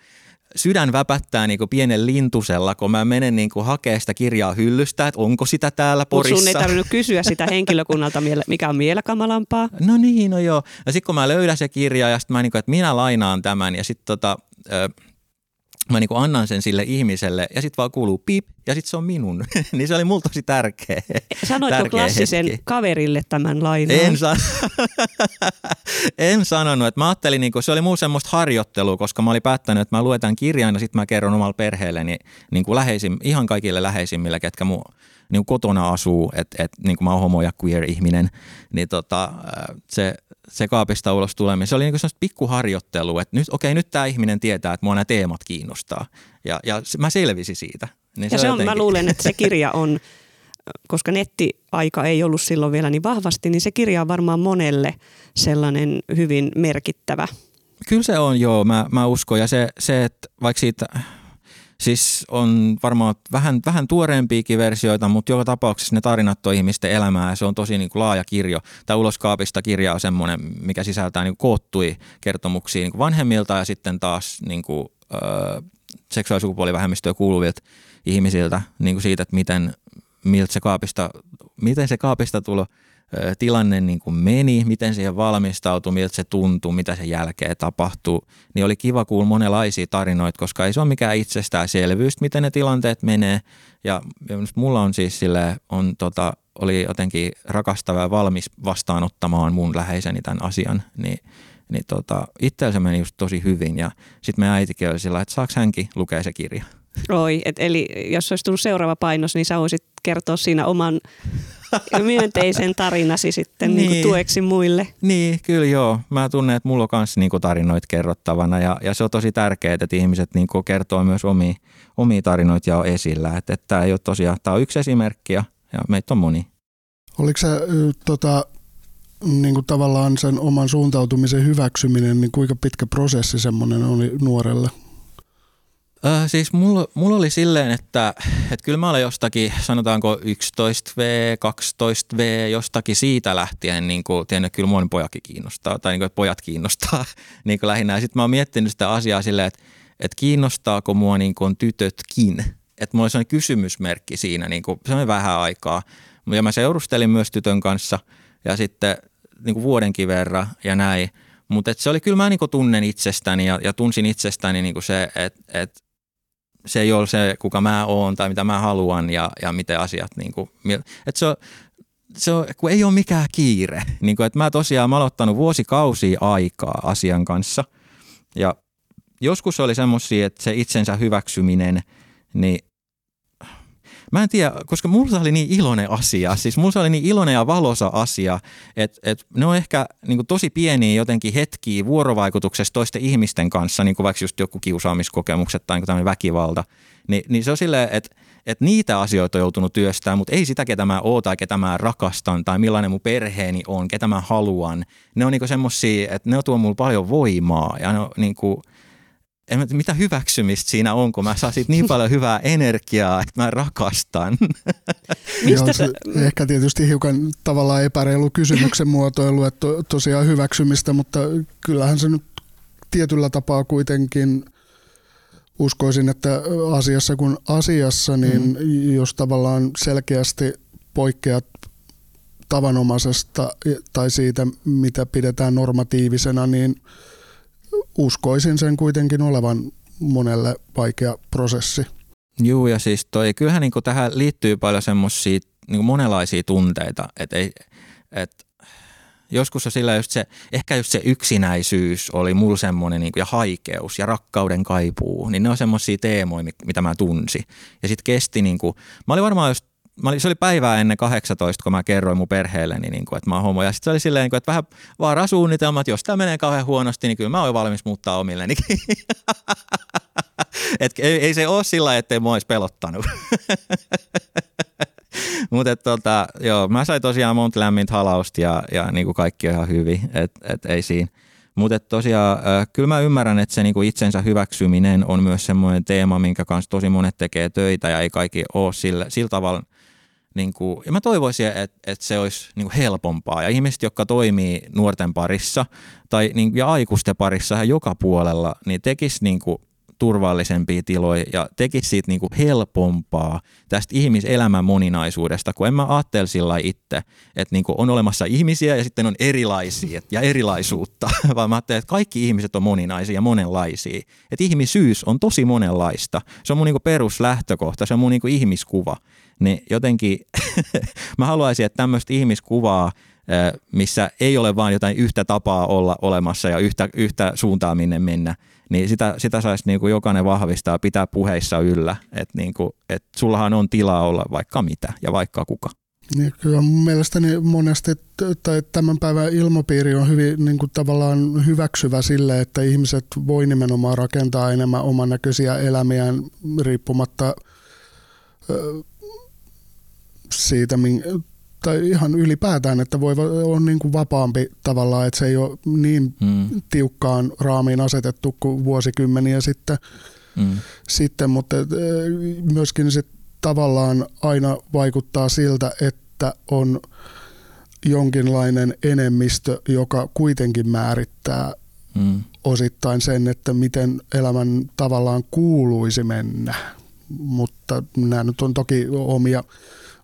sydän väpättää niin kuin pienen lintusella, kun mä menen niin kuin hakea sitä kirjaa hyllystä, että onko sitä täällä Porissa. sun ei tarvinnut kysyä sitä henkilökunnalta, mikä on vielä kamalampaa. No niin, no joo. Ja sitten kun mä löydän se kirja ja sitten mä niin kuin, että minä lainaan tämän ja sitten tota, ö, mä niin kuin annan sen sille ihmiselle ja sitten vaan kuuluu pip ja sitten se on minun. niin se oli mulla tosi tärkeä. Sanoitko tärkeä klassisen hetki. kaverille tämän lainaan? En, san- en sanonut, että mä ajattelin, niin kuin, se oli muu semmoista harjoittelua, koska mä olin päättänyt, että mä luen tämän kirjan ja sitten mä kerron omalle perheelleni niin kuin läheisim, ihan kaikille läheisimmille, ketkä mun niin kotona asuu, että et, niin kuin mä oon homo ja queer-ihminen, niin tota, se, se kaapista ulos tuleminen, se oli niin kuin semmoista pikkuharjoittelua, että nyt, okei, nyt tämä ihminen tietää, että mua nämä teemat kiinnostaa. Ja, ja se- mä selvisin siitä. Niin Ja se on, mä jotenkin- luulen, että se kirja on, koska nettiaika ei ollut silloin vielä niin vahvasti, niin se kirja on varmaan monelle sellainen hyvin merkittävä. Kyllä se on, joo, mä, mä uskon. Ja se, se, että vaikka siitä, siis on varmaan vähän, vähän tuoreempiakin versioita, mutta joka tapauksessa ne tarinat on ihmisten elämää ja se on tosi niin kuin laaja kirjo. Tämä Uloskaapista kirja on semmoinen, mikä sisältää niin kuin koottui kertomuksia niin vanhemmilta ja sitten taas niin kuin, ö, seksuaali- ja sukupuolivähemmistöön kuuluvilta ihmisiltä niin kuin siitä, että miten, miltä se kaapista, miten se kaapista tulo tilanne niin kuin meni, miten siihen valmistautui, miltä se tuntui, mitä sen jälkeen tapahtuu, niin oli kiva kuulla monenlaisia tarinoita, koska ei se ole mikään itsestäänselvyys, miten ne tilanteet menee. Ja, mulla on siis sille, on tota, oli jotenkin rakastava ja valmis vastaanottamaan mun läheiseni tämän asian, niin, niin tota, itsellä se meni just tosi hyvin. Ja sitten meidän äitikin oli sillä, että saako hänkin lukea se kirja. Oi, et eli jos olisi tullut seuraava painos, niin sä voisit kertoa siinä oman myönteisen tarinasi sitten niin. Niin Niin. tueksi muille. Niin, kyllä joo. Mä tunnen, että mulla on myös niinku tarinoita kerrottavana ja, ja se on tosi tärkeää, että ihmiset niinku kertoo myös omia, omia tarinoita ja on esillä. Että et tämä ei ole tosiaan, tämä on yksi esimerkki ja, ja meitä on moni. Oliko se tota, niin kuin tavallaan sen oman suuntautumisen hyväksyminen, niin kuinka pitkä prosessi semmoinen oli nuorelle? Öö, siis mulla, mulla oli silleen, että, että kyllä mä olen jostakin, sanotaanko 11V, 12V, jostakin siitä lähtien, niin kuin, tiedän, että kyllä mua pojakin kiinnostaa, tai niin kuin, että pojat kiinnostaa niin kuin lähinnä. Sitten mä oon miettinyt sitä asiaa silleen, että, että kiinnostaako mua niin kuin tytötkin. Että mulla oli sellainen kysymysmerkki siinä, niin kuin, se oli vähän aikaa. Ja mä seurustelin myös tytön kanssa ja sitten niin kuin vuodenkin verran ja näin. Mutta se oli kyllä mä niinku tunnen itsestäni ja, ja tunsin itsestäni niinku se, että et, se ei ole se, kuka mä oon tai mitä mä haluan ja, ja miten asiat. Niinku, että se on, se on, kun ei ole mikään kiire. Niin kuin, että mä tosiaan mä aloittanut vuosikausia aikaa asian kanssa. Ja joskus oli semmoisia, että se itsensä hyväksyminen, niin Mä en tiedä, koska mulla oli niin iloinen asia, siis mulla oli niin iloinen ja valosa asia, että, että ne on ehkä niin kuin tosi pieniä jotenkin hetkiä vuorovaikutuksessa toisten ihmisten kanssa, niin kuin vaikka just joku kiusaamiskokemukset tai niin tämmöinen väkivalta, niin, niin se on silleen, että, että niitä asioita on joutunut työstämään, mutta ei sitä, ketä mä oon tai ketä mä rakastan tai millainen mun perheeni on, ketä mä haluan. Ne on niin semmosia, että ne tuo mulle paljon voimaa ja ne on niin kuin, en mitä hyväksymistä siinä on, kun mä saan siitä niin paljon hyvää energiaa, että mä rakastan. Mistä Joo, sä, se, ehkä tietysti hiukan tavallaan epäreilu kysymyksen muotoilu, että to, tosiaan hyväksymistä, mutta kyllähän se nyt tietyllä tapaa kuitenkin uskoisin, että asiassa kun asiassa, niin mm. jos tavallaan selkeästi poikkeat tavanomaisesta tai siitä, mitä pidetään normatiivisena, niin uskoisin sen kuitenkin olevan monelle vaikea prosessi. Joo, ja siis toi, kyllähän niin tähän liittyy paljon semmoisia niin monenlaisia tunteita, että ei, et, joskus on sillä just se, ehkä just se yksinäisyys oli mulla semmoinen niin ja haikeus ja rakkauden kaipuu, niin ne on semmoisia teemoja, mitä mä tunsin. Ja sitten kesti, niin kuin, mä olin varmaan just Mä olin, se oli päivää ennen 18, kun mä kerroin mun perheelleni, niin kuin, että mä oon homo. Ja sitten se oli silleen, niin kuin, että vähän vaarasuunnitelmat, jos tämä menee kauhean huonosti, niin kyllä mä oon valmis muuttaa omilleni. Et ei, ei, se ole sillä ettei mua olisi pelottanut. Mutta tota, joo, mä sain tosiaan monta lämmintä halausta ja, ja niin kuin kaikki on ihan hyvin, et, et ei siinä. Mutta tosiaan, kyllä mä ymmärrän, että se niinku itsensä hyväksyminen on myös semmoinen teema, minkä kanssa tosi monet tekee töitä ja ei kaikki ole sillä, sillä tavalla niin kuin, ja mä toivoisin, että, että se olisi niin kuin helpompaa. Ja ihmiset, jotka toimii nuorten parissa tai niin, ja aikuisten parissa joka puolella, niin tekisi niin kuin turvallisempia tiloja ja tekisi siitä niin kuin helpompaa tästä ihmiselämän moninaisuudesta, kun en mä ajattele sillä itse, että niin kuin on olemassa ihmisiä ja sitten on erilaisia ja erilaisuutta, vaan mä ajattelen, että kaikki ihmiset on moninaisia ja monenlaisia. Että ihmisyys on tosi monenlaista. Se on mun niin kuin peruslähtökohta, se on mun niin kuin ihmiskuva. Niin jotenkin mä haluaisin, että tämmöistä ihmiskuvaa missä ei ole vain jotain yhtä tapaa olla olemassa ja yhtä, yhtä suuntaa minne mennä, niin sitä, sitä saisi niin kuin jokainen vahvistaa pitää puheissa yllä, että niin kuin, että sullahan on tilaa olla vaikka mitä ja vaikka kuka. Niin, kyllä mun mielestäni monesti tai tämän päivän ilmapiiri on hyvin niin kuin tavallaan hyväksyvä sille, että ihmiset voi nimenomaan rakentaa enemmän oman näköisiä elämiään riippumatta siitä, tai ihan ylipäätään, että voi olla niin kuin vapaampi tavallaan, että se ei ole niin mm. tiukkaan raamiin asetettu kuin vuosikymmeniä sitten, mm. sitten mutta myöskin se tavallaan aina vaikuttaa siltä, että on jonkinlainen enemmistö, joka kuitenkin määrittää mm. osittain sen, että miten elämän tavallaan kuuluisi mennä. Mutta nämä nyt on toki omia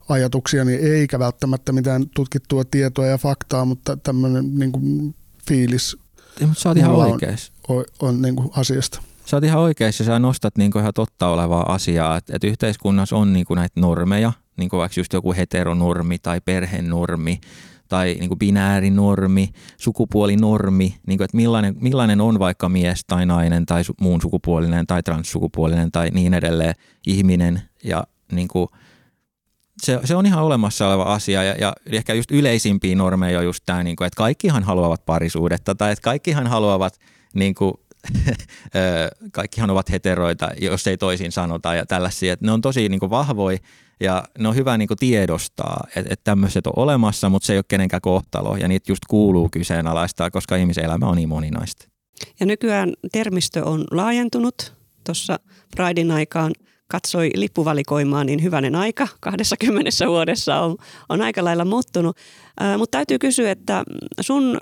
ajatuksiani, eikä välttämättä mitään tutkittua tietoa ja faktaa, mutta tämmöinen niin kuin fiilis ja, mutta sä oot ihan oikeassa. On, on, on niin kuin asiasta. Sä oot ihan oikeassa sä nostat niin kuin ihan totta olevaa asiaa, että, että yhteiskunnassa on niin kuin näitä normeja, niin kuin vaikka just joku heteronormi tai perhenormi tai niin kuin binäärinormi, sukupuolinormi, niin kuin, että millainen, millainen on vaikka mies tai nainen tai su, muun sukupuolinen tai transsukupuolinen tai niin edelleen ihminen ja niin kuin, se, se on ihan olemassa oleva asia ja, ja ehkä just yleisimpiä normeja on just tämä, niin että kaikkihan haluavat parisuudetta tai että kaikkihan haluavat niin kuin, kaikkihan ovat heteroita, jos ei toisin sanota ja tällaisia. Ne on tosi niin kuin vahvoja ja ne on hyvä niin kuin tiedostaa, että, että tämmöiset on olemassa, mutta se ei ole kenenkään kohtalo ja niitä just kuuluu kyseenalaistaa, koska ihmisen elämä on niin moninaista. Ja nykyään termistö on laajentunut. Tuossa Pridein aikaan katsoi lippuvalikoimaa, niin hyvänen aika 20 vuodessa on, on aika lailla muuttunut. Mutta täytyy kysyä, että sun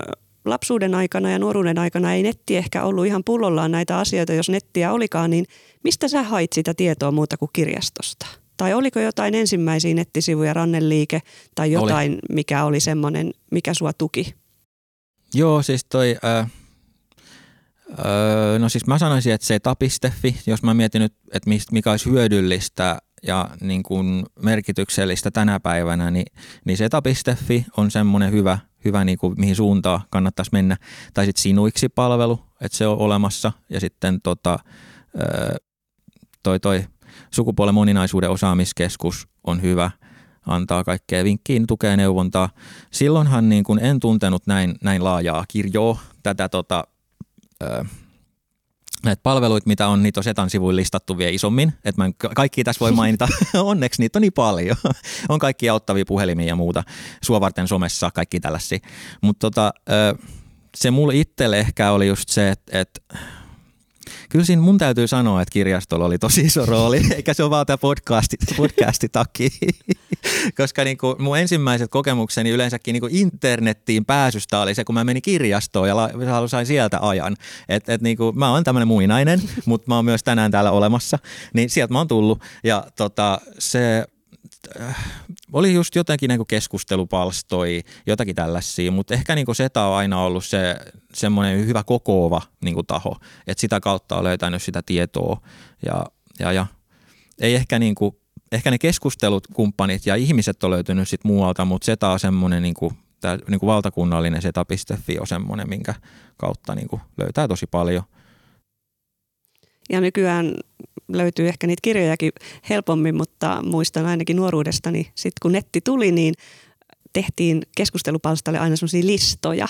lapsuuden aikana ja nuoruuden aikana ei netti ehkä ollut ihan pullollaan näitä asioita, jos nettiä olikaan, niin mistä sä hait sitä tietoa muuta kuin kirjastosta? Tai oliko jotain ensimmäisiä nettisivuja, ranneliike tai jotain, oli. mikä oli semmoinen, mikä sua tuki? Joo, siis toi... Äh Öö, no siis mä sanoisin, että se tapistefi, jos mä mietin nyt, että mikä olisi hyödyllistä ja niin kuin merkityksellistä tänä päivänä, niin, niin se tapistefi on semmoinen hyvä, hyvä niin kuin mihin suuntaan kannattaisi mennä. Tai sitten sinuiksi-palvelu, että se on olemassa. Ja sitten tota, öö, toi, toi sukupuolen moninaisuuden osaamiskeskus on hyvä antaa kaikkea vinkkiin, tukea neuvontaa. Silloinhan niin kuin en tuntenut näin, näin laajaa kirjoa, tätä tota, näitä palveluita, mitä on, niitä on Setan sivuilla listattu vielä isommin. Että mä kaikki tässä voi mainita. Onneksi niitä on niin paljon. on kaikki auttavia puhelimia ja muuta. Sua varten somessa, kaikki tällaisia. Mutta tota, se mulle itselle ehkä oli just se, että, että kyllä siinä mun täytyy sanoa, että kirjastolla oli tosi iso rooli, eikä se ole vaan tämä podcasti, podcasti takia. Koska niin kuin mun ensimmäiset kokemukseni yleensäkin niin kuin internettiin pääsystä oli se, kun mä menin kirjastoon ja sain sieltä ajan. Et, et niin kuin, mä oon tämmöinen muinainen, mutta mä oon myös tänään täällä olemassa, niin sieltä mä oon tullut. Ja tota, se Äh, oli just jotenkin niin keskustelupalstoi, jotakin tällaisia, mutta ehkä niin Seta on aina ollut se semmoinen hyvä kokoava niin taho, että sitä kautta on löytänyt sitä tietoa ja, ja, ja ei ehkä niin kuin, ehkä ne keskustelut, kumppanit ja ihmiset on löytynyt sit muualta, mutta Seta on semmoinen niin kuin, tää, niin kuin valtakunnallinen seta.fi on semmoinen, minkä kautta niin kuin löytää tosi paljon. Ja nykyään löytyy ehkä niitä kirjojakin helpommin, mutta muistan ainakin nuoruudestani, sitten kun netti tuli, niin tehtiin keskustelupalstalle aina sellaisia listoja,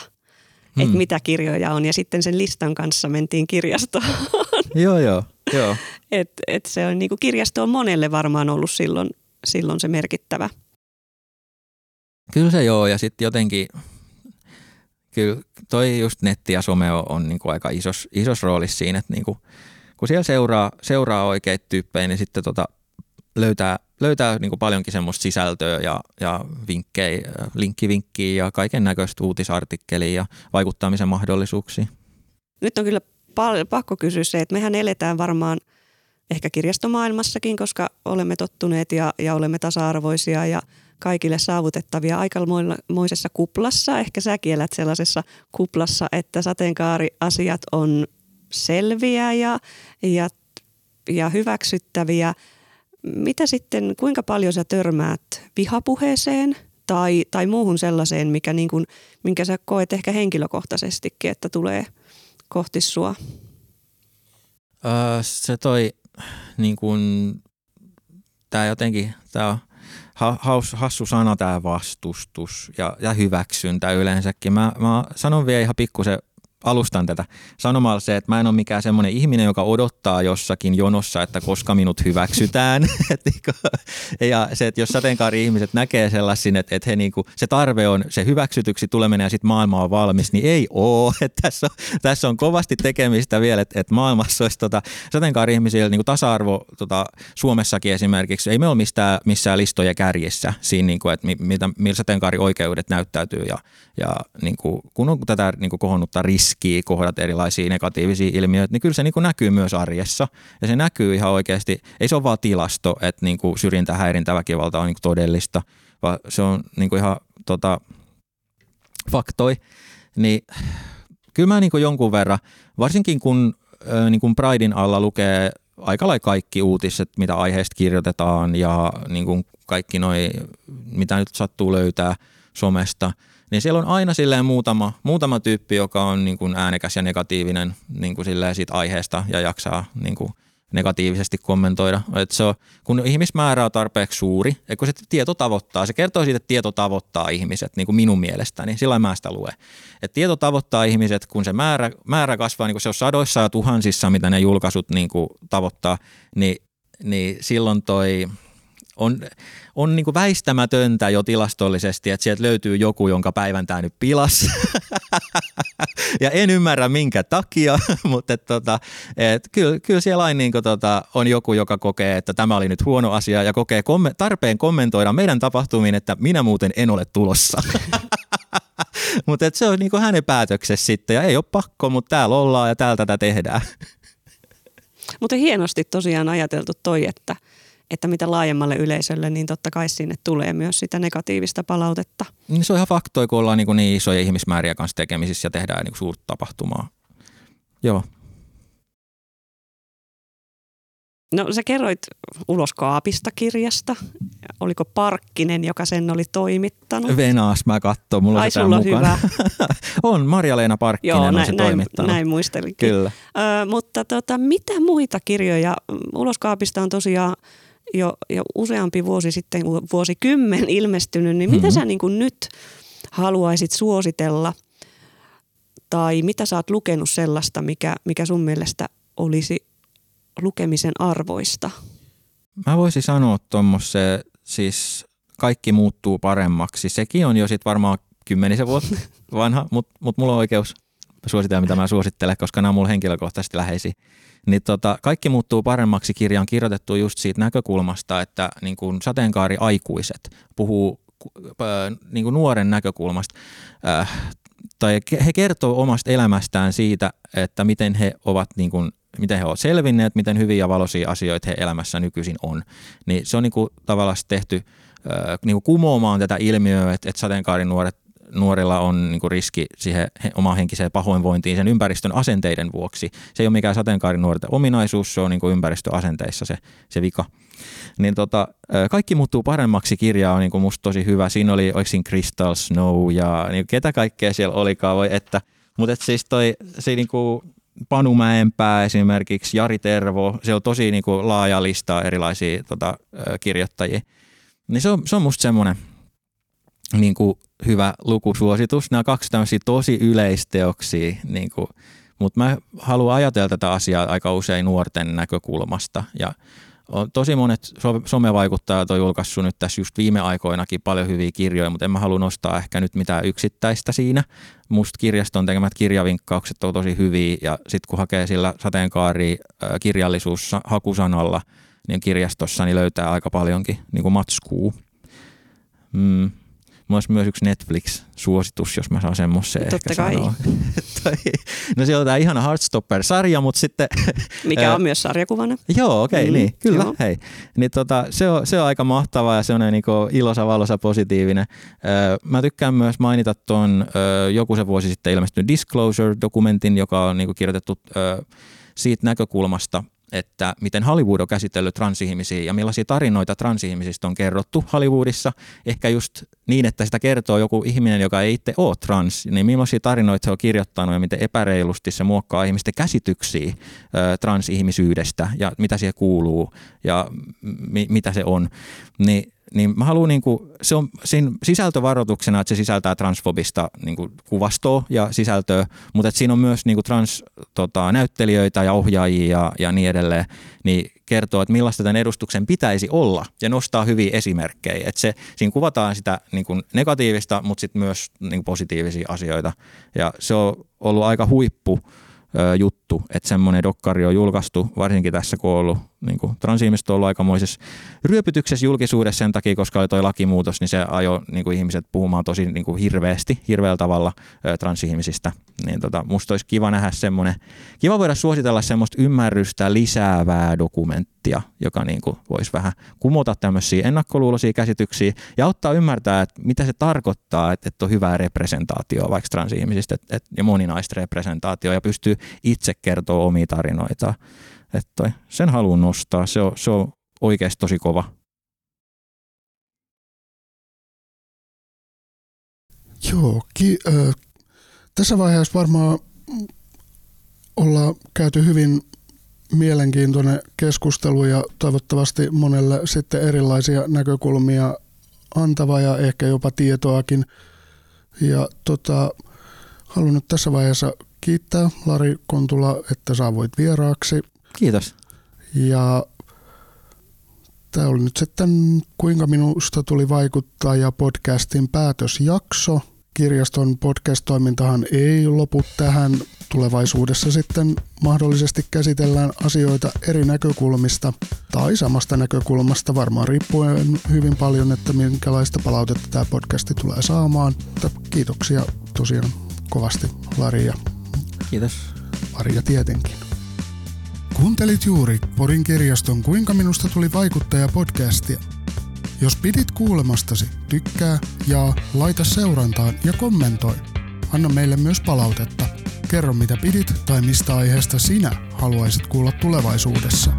hmm. että mitä kirjoja on, ja sitten sen listan kanssa mentiin kirjastoon. joo, joo, joo. Et, et se on, niin kuin kirjasto on monelle varmaan ollut silloin, silloin se merkittävä. Kyllä se joo, ja sitten jotenkin kyllä toi just netti ja some on, on niin kuin aika isos, isos roolissa siinä, että niin kuin, kun siellä seuraa, seuraa oikeita tyyppejä, niin sitten tota, löytää, löytää niin kuin paljonkin semmoista sisältöä ja, ja vinkkejä, linkkivinkkiä ja kaiken näköistä uutisartikkelia ja vaikuttamisen mahdollisuuksia. Nyt on kyllä pal- pakko kysyä se, että mehän eletään varmaan ehkä kirjastomaailmassakin, koska olemme tottuneet ja, ja olemme tasa-arvoisia ja kaikille saavutettavia aikamoisessa kuplassa. Ehkä säkin elät sellaisessa kuplassa, että sateenkaariasiat on selviä ja, ja, ja hyväksyttäviä. Mitä sitten, kuinka paljon sä törmäät vihapuheeseen tai, tai muuhun sellaiseen, mikä niin kuin, minkä sä koet ehkä henkilökohtaisestikin, että tulee kohti sua? Se toi niin kuin, tää jotenkin, tää on haus, hassu sana tämä vastustus ja, ja hyväksyntä yleensäkin. Mä, mä sanon vielä ihan pikkusen alustan tätä sanomalla se, että mä en ole mikään semmoinen ihminen, joka odottaa jossakin jonossa, että koska minut hyväksytään. Niinku, ja se, että jos sateenkaari-ihmiset näkee sellaisin, että, että he niinku, se tarve on se hyväksytyksi tuleminen ja sitten maailma on valmis, niin ei oo. Että tässä, tässä on kovasti tekemistä vielä, että, että maailmassa olisi tota, sateenkaari-ihmisillä niinku tasa-arvo tota, Suomessakin esimerkiksi. Ei me ole mistään, missään listoja kärjessä siinä, niinku, että mitä, millä sateenkaari-oikeudet näyttäytyy ja, ja niinku, kun on tätä niinku, kohonnutta riskiä riskiä kohdata erilaisia negatiivisia ilmiöitä, niin kyllä se niin kuin näkyy myös arjessa. Ja se näkyy ihan oikeasti, ei se ole vaan tilasto, että niin kuin syrjintä, häirintä, väkivalta on niin kuin todellista, vaan se on niin kuin ihan tota, faktoi. Niin kyllä mä niin kuin jonkun verran, varsinkin kun niin kuin Pridein alla lukee aika lailla kaikki uutiset, mitä aiheesta kirjoitetaan ja niin kuin kaikki noi, mitä nyt sattuu löytää somesta – niin siellä on aina silleen muutama, muutama tyyppi, joka on niin kuin äänekäs ja negatiivinen niin kuin silleen siitä aiheesta ja jaksaa niin kuin negatiivisesti kommentoida. Et se on, kun ihmismäärä on tarpeeksi suuri, ja kun se tieto tavoittaa, se kertoo siitä, että tieto tavoittaa ihmiset, niin kuin minun mielestäni, sillä mä sitä luen. Et tieto tavoittaa ihmiset, kun se määrä, määrä kasvaa, niin kuin se on sadoissa ja tuhansissa, mitä ne julkaisut niin kuin tavoittaa, niin, niin silloin toi – on, on niin kuin väistämätöntä jo tilastollisesti, että sieltä löytyy joku, jonka päivän tämä nyt pilas. ja en ymmärrä minkä takia, mutta et, tota, et, kyllä, kyllä siellä aina niin kuin, tota, on joku, joka kokee, että tämä oli nyt huono asia ja kokee komme- tarpeen kommentoida meidän tapahtumiin, että minä muuten en ole tulossa. mutta se on niin kuin hänen päätöksessä sitten ja ei ole pakko, mutta täällä ollaan ja täällä tätä tehdään. Mutta hienosti tosiaan ajateltu toi, että – että mitä laajemmalle yleisölle, niin totta kai sinne tulee myös sitä negatiivista palautetta. Niin se on ihan faktoi, kun ollaan niin, niin isoja ihmismääriä kanssa tekemisissä ja tehdään niin suurta tapahtumaa. Joo. No sä kerroit ulos kaapista kirjasta. Oliko Parkkinen, joka sen oli toimittanut? Venaas, mä katson. Mulla Ai, on sulla hyvä. on, Marja-Leena Parkkinen Joo, on näin, se toimittanut. Näin muistelin. Kyllä. Ö, mutta tota, mitä muita kirjoja? Uloskaapista on tosiaan jo, jo useampi vuosi sitten, vuosikymmen ilmestynyt, niin mitä mm-hmm. sä niin kuin nyt haluaisit suositella tai mitä sä oot lukenut sellaista, mikä, mikä sun mielestä olisi lukemisen arvoista? Mä voisin sanoa tuommoisen, siis kaikki muuttuu paremmaksi. Sekin on jo sitten varmaan kymmenisen vuotta vanha, mutta mut mulla on oikeus suositella, mitä mä suosittelen, koska nämä on mulle henkilökohtaisesti läheisiä niin tota, kaikki muuttuu paremmaksi kirja on kirjoitettu just siitä näkökulmasta, että niin kuin sateenkaariaikuiset puhuu äh, niin kuin nuoren näkökulmasta. Äh, tai he kertoo omasta elämästään siitä, että miten he ovat niin kuin, miten he ovat selvinneet, miten hyviä valoisia asioita he elämässä nykyisin on. Niin se on niin kuin tavallaan tehty äh, niin kuin kumoamaan tätä ilmiöä, että, että sateenkaarinuoret nuorilla on niin kuin riski siihen omaan henkiseen pahoinvointiin sen ympäristön asenteiden vuoksi. Se ei ole mikään sateenkaarinuorten ominaisuus, se on niin kuin ympäristöasenteissa se, se vika. Niin tota, kaikki muuttuu paremmaksi kirja on niin kuin musta tosi hyvä. Siinä oli, oliko Crystal Snow ja niin ketä kaikkea siellä olikaan, voi että. Mutta et siis toi, se niin kuin Panu Mäenpää esimerkiksi, Jari Tervo, se on tosi niin kuin laaja lista erilaisia tota, kirjoittajia. Niin se on, se on musta semmoinen, niin kuin hyvä lukusuositus. Nämä kaksi tämmöisiä tosi yleisteoksia, niin kuin, mutta mä haluan ajatella tätä asiaa aika usein nuorten näkökulmasta ja on, tosi monet so, somevaikuttajat on julkaissut nyt tässä just viime aikoinakin paljon hyviä kirjoja, mutta en mä halua nostaa ehkä nyt mitään yksittäistä siinä. Musta kirjaston tekemät kirjavinkkaukset on tosi hyviä ja sitten kun hakee sillä sateenkaari kirjallisuus hakusanalla, niin kirjastossa niin löytää aika paljonkin niin kuin matskuu. Mm. Mulla olisi myös yksi Netflix-suositus, jos mä saan semmoisen Totta ehkä kai. sanoa. no siellä on tämä ihana Heartstopper-sarja, mutta sitten... Mikä on myös sarjakuvana. Joo, okei, okay, Mm, niin, kyllä, joo. hei. Niin tota, se, on, se on aika mahtava ja se on niinku iloisa, valoisa, positiivinen. Öö, mä tykkään myös mainita tuon öö, joku se vuosi sitten ilmestynyt Disclosure-dokumentin, joka on niinku kirjoitettu öö, siitä näkökulmasta, että miten Hollywood on käsitellyt transihmisiä ja millaisia tarinoita transihmisistä on kerrottu Hollywoodissa. Ehkä just niin, että sitä kertoo joku ihminen, joka ei itse ole trans, niin millaisia tarinoita se on kirjoittanut ja miten epäreilusti se muokkaa ihmisten käsityksiä transihmisyydestä ja mitä siihen kuuluu ja mi- mitä se on. Niin niin mä haluan, niinku, se on siinä sisältövaroituksena, että se sisältää transfobista niinku, kuvastoa ja sisältöä, mutta että siinä on myös niinku, trans tota, näyttelijöitä ja ohjaajia ja, ja niin edelleen, niin kertoo, että millaista tämän edustuksen pitäisi olla ja nostaa hyviä esimerkkejä. Että se, siinä kuvataan sitä niinku, negatiivista, mutta sitten myös niinku, positiivisia asioita ja se on ollut aika huippu ö, juttu, että semmoinen dokkari on julkaistu, varsinkin tässä kun on ollut niin kuin, transihmiset on ollut aikamoisessa ryöpytyksessä julkisuudessa sen takia, koska oli toi lakimuutos, niin se ajoi niin kuin, ihmiset puhumaan tosi niin kuin, hirveästi, hirveällä tavalla ö, transihmisistä. Niin tota, musta olisi kiva nähdä semmoinen, kiva voida suositella semmoista ymmärrystä lisäävää dokumenttia, joka niin kuin, voisi vähän kumota tämmöisiä ennakkoluuloisia käsityksiä ja auttaa ymmärtää, että mitä se tarkoittaa, että, että on hyvää representaatioa vaikka transihmisistä että, että, ja moninaista representaatioa ja pystyy itse kertoa omia tarinoita. Että sen haluan nostaa, se on, se on oikeasti tosi kova. Joo, ki- ö, tässä vaiheessa varmaan ollaan käyty hyvin mielenkiintoinen keskustelu ja toivottavasti monelle sitten erilaisia näkökulmia antava ja ehkä jopa tietoakin. Ja tota, haluan nyt tässä vaiheessa kiittää Lari Kontula, että saavuit vieraaksi. Kiitos. Ja tämä oli nyt sitten Kuinka minusta tuli vaikuttaja podcastin päätösjakso. Kirjaston podcast-toimintahan ei lopu tähän. Tulevaisuudessa sitten mahdollisesti käsitellään asioita eri näkökulmista tai samasta näkökulmasta, varmaan riippuen hyvin paljon, että minkälaista palautetta tämä podcasti tulee saamaan. Mutta kiitoksia tosiaan kovasti Lari ja Kiitos. Maria tietenkin. Kuuntelit juuri Porin kirjaston Kuinka minusta tuli vaikuttaja podcastia. Jos pidit kuulemastasi, tykkää, jaa, laita seurantaan ja kommentoi. Anna meille myös palautetta. Kerro mitä pidit tai mistä aiheesta sinä haluaisit kuulla tulevaisuudessa.